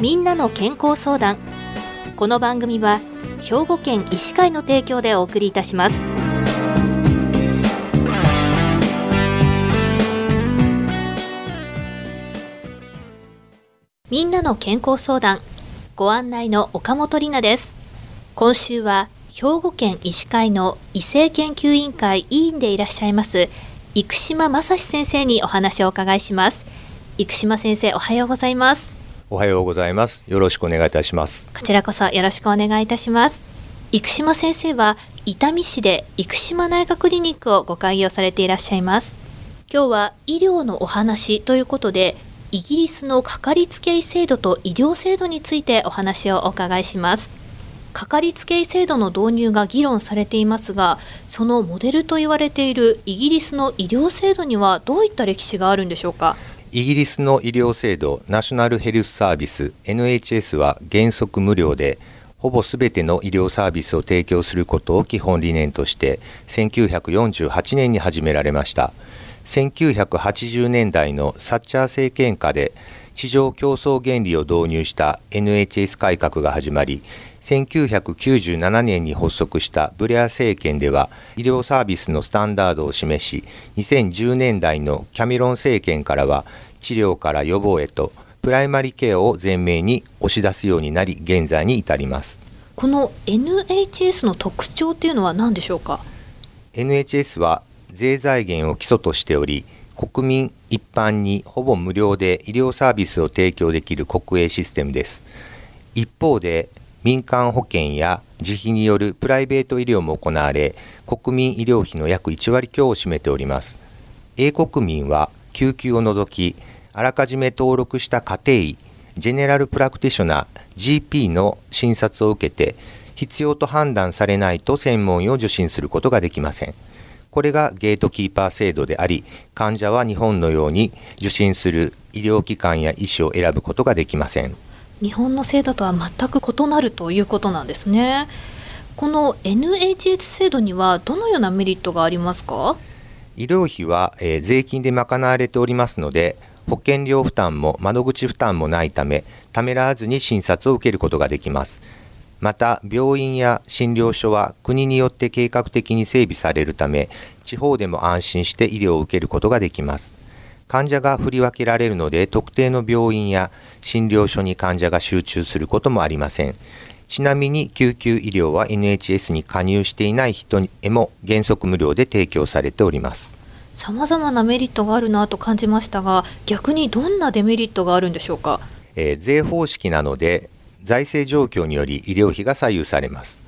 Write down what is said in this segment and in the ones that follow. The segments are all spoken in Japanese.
みんなの健康相談。この番組は兵庫県医師会の提供でお送りいたします。みんなの健康相談。ご案内の岡本里奈です。今週は兵庫県医師会の異性研究委員会委員でいらっしゃいます生島正史先生にお話をお伺いします。生島先生おはようございます。おはようございます。よろしくお願いいたします。こちらこそよろしくお願いいたします。生島先生は伊丹市で生島内科クリニックをご開業されていらっしゃいます。今日は医療のお話ということでイギリスのかかりつけ医制度と医療制度についてお話をお伺いします。かかりつけ医制度の導入が議論されていますがそのモデルと言われているイギリスの医療制度にはどういった歴史があるんでしょうか？イギリスの医療制度ナショナルヘルスサービス NHS は原則無料でほぼすべての医療サービスを提供することを基本理念として1948年に始められました。1980年代のサッチャー政権下で市場競争原理を導入した NHS 改革が始まり1997年に発足したブレア政権では医療サービスのスタンダードを示し2010年代のキャメロン政権からは治療から予防へとプライマリケアを前面に押し出すようになり現在に至ります。この NHS の特徴というのは何でしょうか？NHS は税財源を基礎としており国民一般にほぼ無料で医療サービスを提供できる国営システムです。一方で民間保険や自費によるプライベート医療も行われ国民医療費の約1割強を占めております。英国民は救急を除きあらかじめ登録した家庭医ジェネラルプラクティショナー GP の診察を受けて必要と判断されないと専門医を受診することができません。これがゲートキーパー制度であり患者は日本のように受診する医療機関や医師を選ぶことができません。日本の制度とは全く異なるということなんですね。この NHS 制度にはどのようなメリットがありますか？医療費は、えー、税金で賄われておりますので保険料負担も窓口負担もないためためらわずに診察を受けることができます。また病院や診療所は国によって計画的に整備されるため地方でも安心して医療を受けることができます。患者が振り分けられるので特定の病院や診療所に患者が集中することもありません。ちなみに救急医療は NHS に加入していない人へも原則無料で提供されております。さまざまなメリットがあるなと感じましたが逆にどんなデメリットがあるんでしょうか、えー、税方式なので財政状況により医療費が左右されます。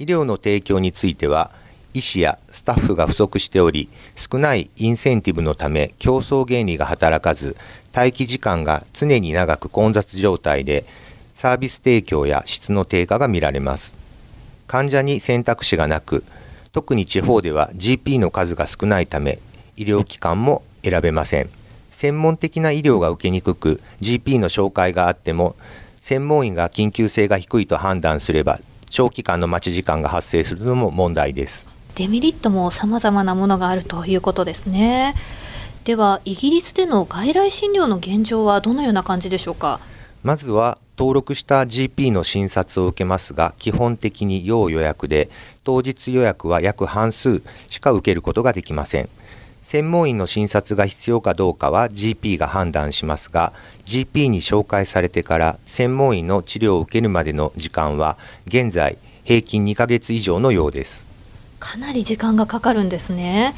医療の提供については医師やスタッフが不足しており少ないインセンティブのため競争原理が働かず待機時間が常に長く混雑状態でサービス提供や質の低下が見られます。患者に選択肢がなく特に地方では GP の数が少ないため医療機関も選べません。専門的な医療が受けにくく GP の紹介があっても専門医が緊急性が低いと判断すれば長期間の待ち時間が発生するのも問題です。デメリットも様々なものがあるということですね。ではイギリスでの外来診療の現状はどのような感じでしょうか？まずは登録した GP の診察を受けますが基本的に要予約で当日予約は約半数しか受けることができません。専門医の診察が必要かどうかは GP が判断しますが GP に紹介されてから専門医の治療を受けるまでの時間は現在平均2ヶ月以上のようです。かなり時間がかかるんですね。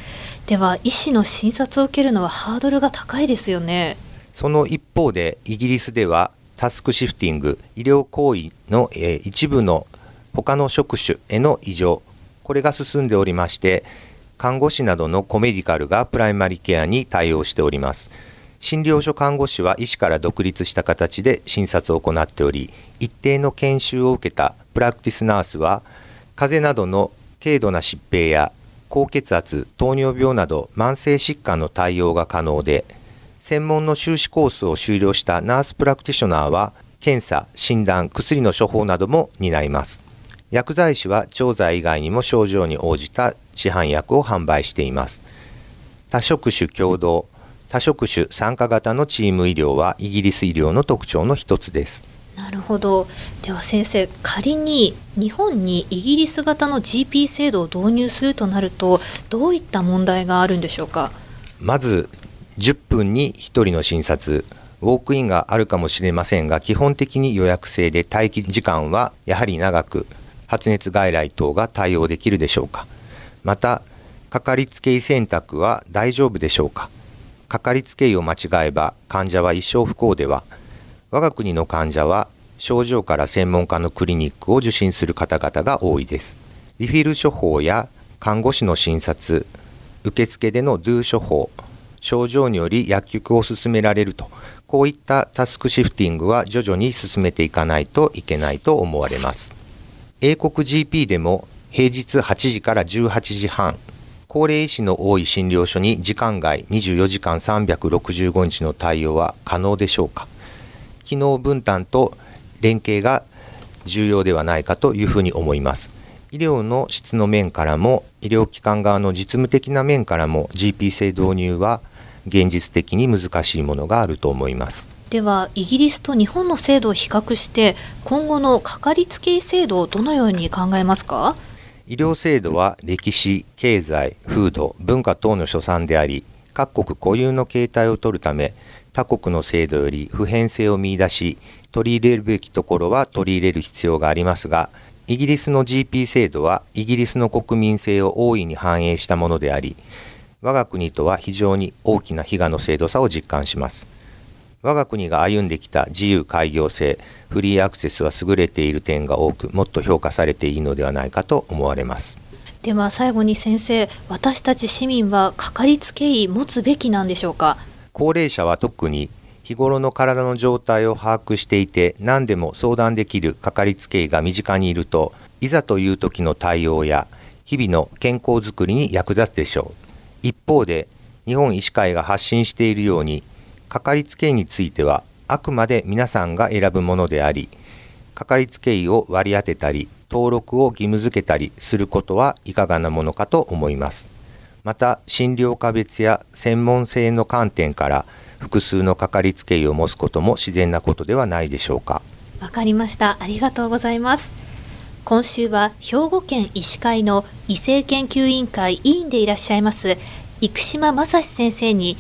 では医師の診察を受けるのはハードルが高いですよね。その一方でイギリスではタスクシフティング医療行為の、えー、一部の他の職種への異常これが進んでおりまして看護師などのコメディカルがプライマリケアに対応しております。診療所看護師は医師から独立した形で診察を行っており一定の研修を受けたプラクティスナースは風邪などの軽度な疾病や高血圧糖尿病など慢性疾患の対応が可能で専門の修士コースを修了したナースプラクティショナーは検査診断薬の処方なども担います。薬剤師は調剤以外にも症状に応じた市販薬を販売しています。多職種共同多職種参加型のチーム医療はイギリス医療の特徴の一つです。なるほど。では先生仮に日本にイギリス型の GP 制度を導入するとなるとどういった問題があるんでしょうか？まず10分に1人の診察ウォークインがあるかもしれませんが基本的に予約制で待機時間はやはり長く発熱外来等が対応できるでしょうか。またかかりつけ医選択は大丈夫でしょうか。かかりつけ医を間違えば患者は一生不幸では我が国の患者は症状から専門家のクリニックを受診する方々が多いです。リフィル処方や看護師の診察受付でのドゥ処方症状により薬局を勧められるとこういったタスクシフティングは徐々に進めていかないといけないと思われます。英国 GP でも平日8時から18時半高齢医師の多い診療所に時間外24時間365日の対応は可能でしょうか。機能分担と連携が重要ではないかというふうに思います。医療の質の面からも医療機関側の実務的な面からも GP 制導入は現実的に難しいものがあると思います。ではイギリスと日本の制度を比較して今後のかかりつけ医制度をどのように考えますか？医療制度は歴史、経済、風土、文化等の所産であり各国固有の形態を取るため他国の制度より普遍性を見出し取り入れるべきところは取り入れる必要がありますがイギリスの GP 制度はイギリスの国民性を大いに反映したものであり我が国とは非常に大きな比嘉の制度差を実感します。我が国が歩んできた自由開業性、フリーアクセスは優れている点が多く、もっと評価されていいのではないかと思われます。では最後に先生、私たち市民はかかりつけ医持つべきなんでしょうか？高齢者は特に日頃の体の状態を把握していて何でも相談できるかかりつけ医が身近にいるといざという時の対応や日々の健康づくりに役立つでしょう。一方で日本医師会が発信しているようにかかりつけ医についてはあくまで皆さんが選ぶものでありかかりつけ医を割り当てたり登録を義務付けたりすることはいかがなものかと思います。また診療科別や専門性の観点から複数のかかりつけ医を持つことも自然なことではないでしょうか。わかりました。ありがとうございます。今週は兵庫県医師会の医政研究委員会委員でいらっしゃいます生島正史先生に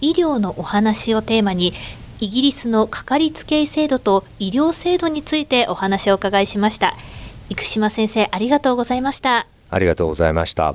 医療のお話をテーマにイギリスのかかりつけ医制度と医療制度についてお話を伺いしました。生島先生ありがとうございました。ありがとうございました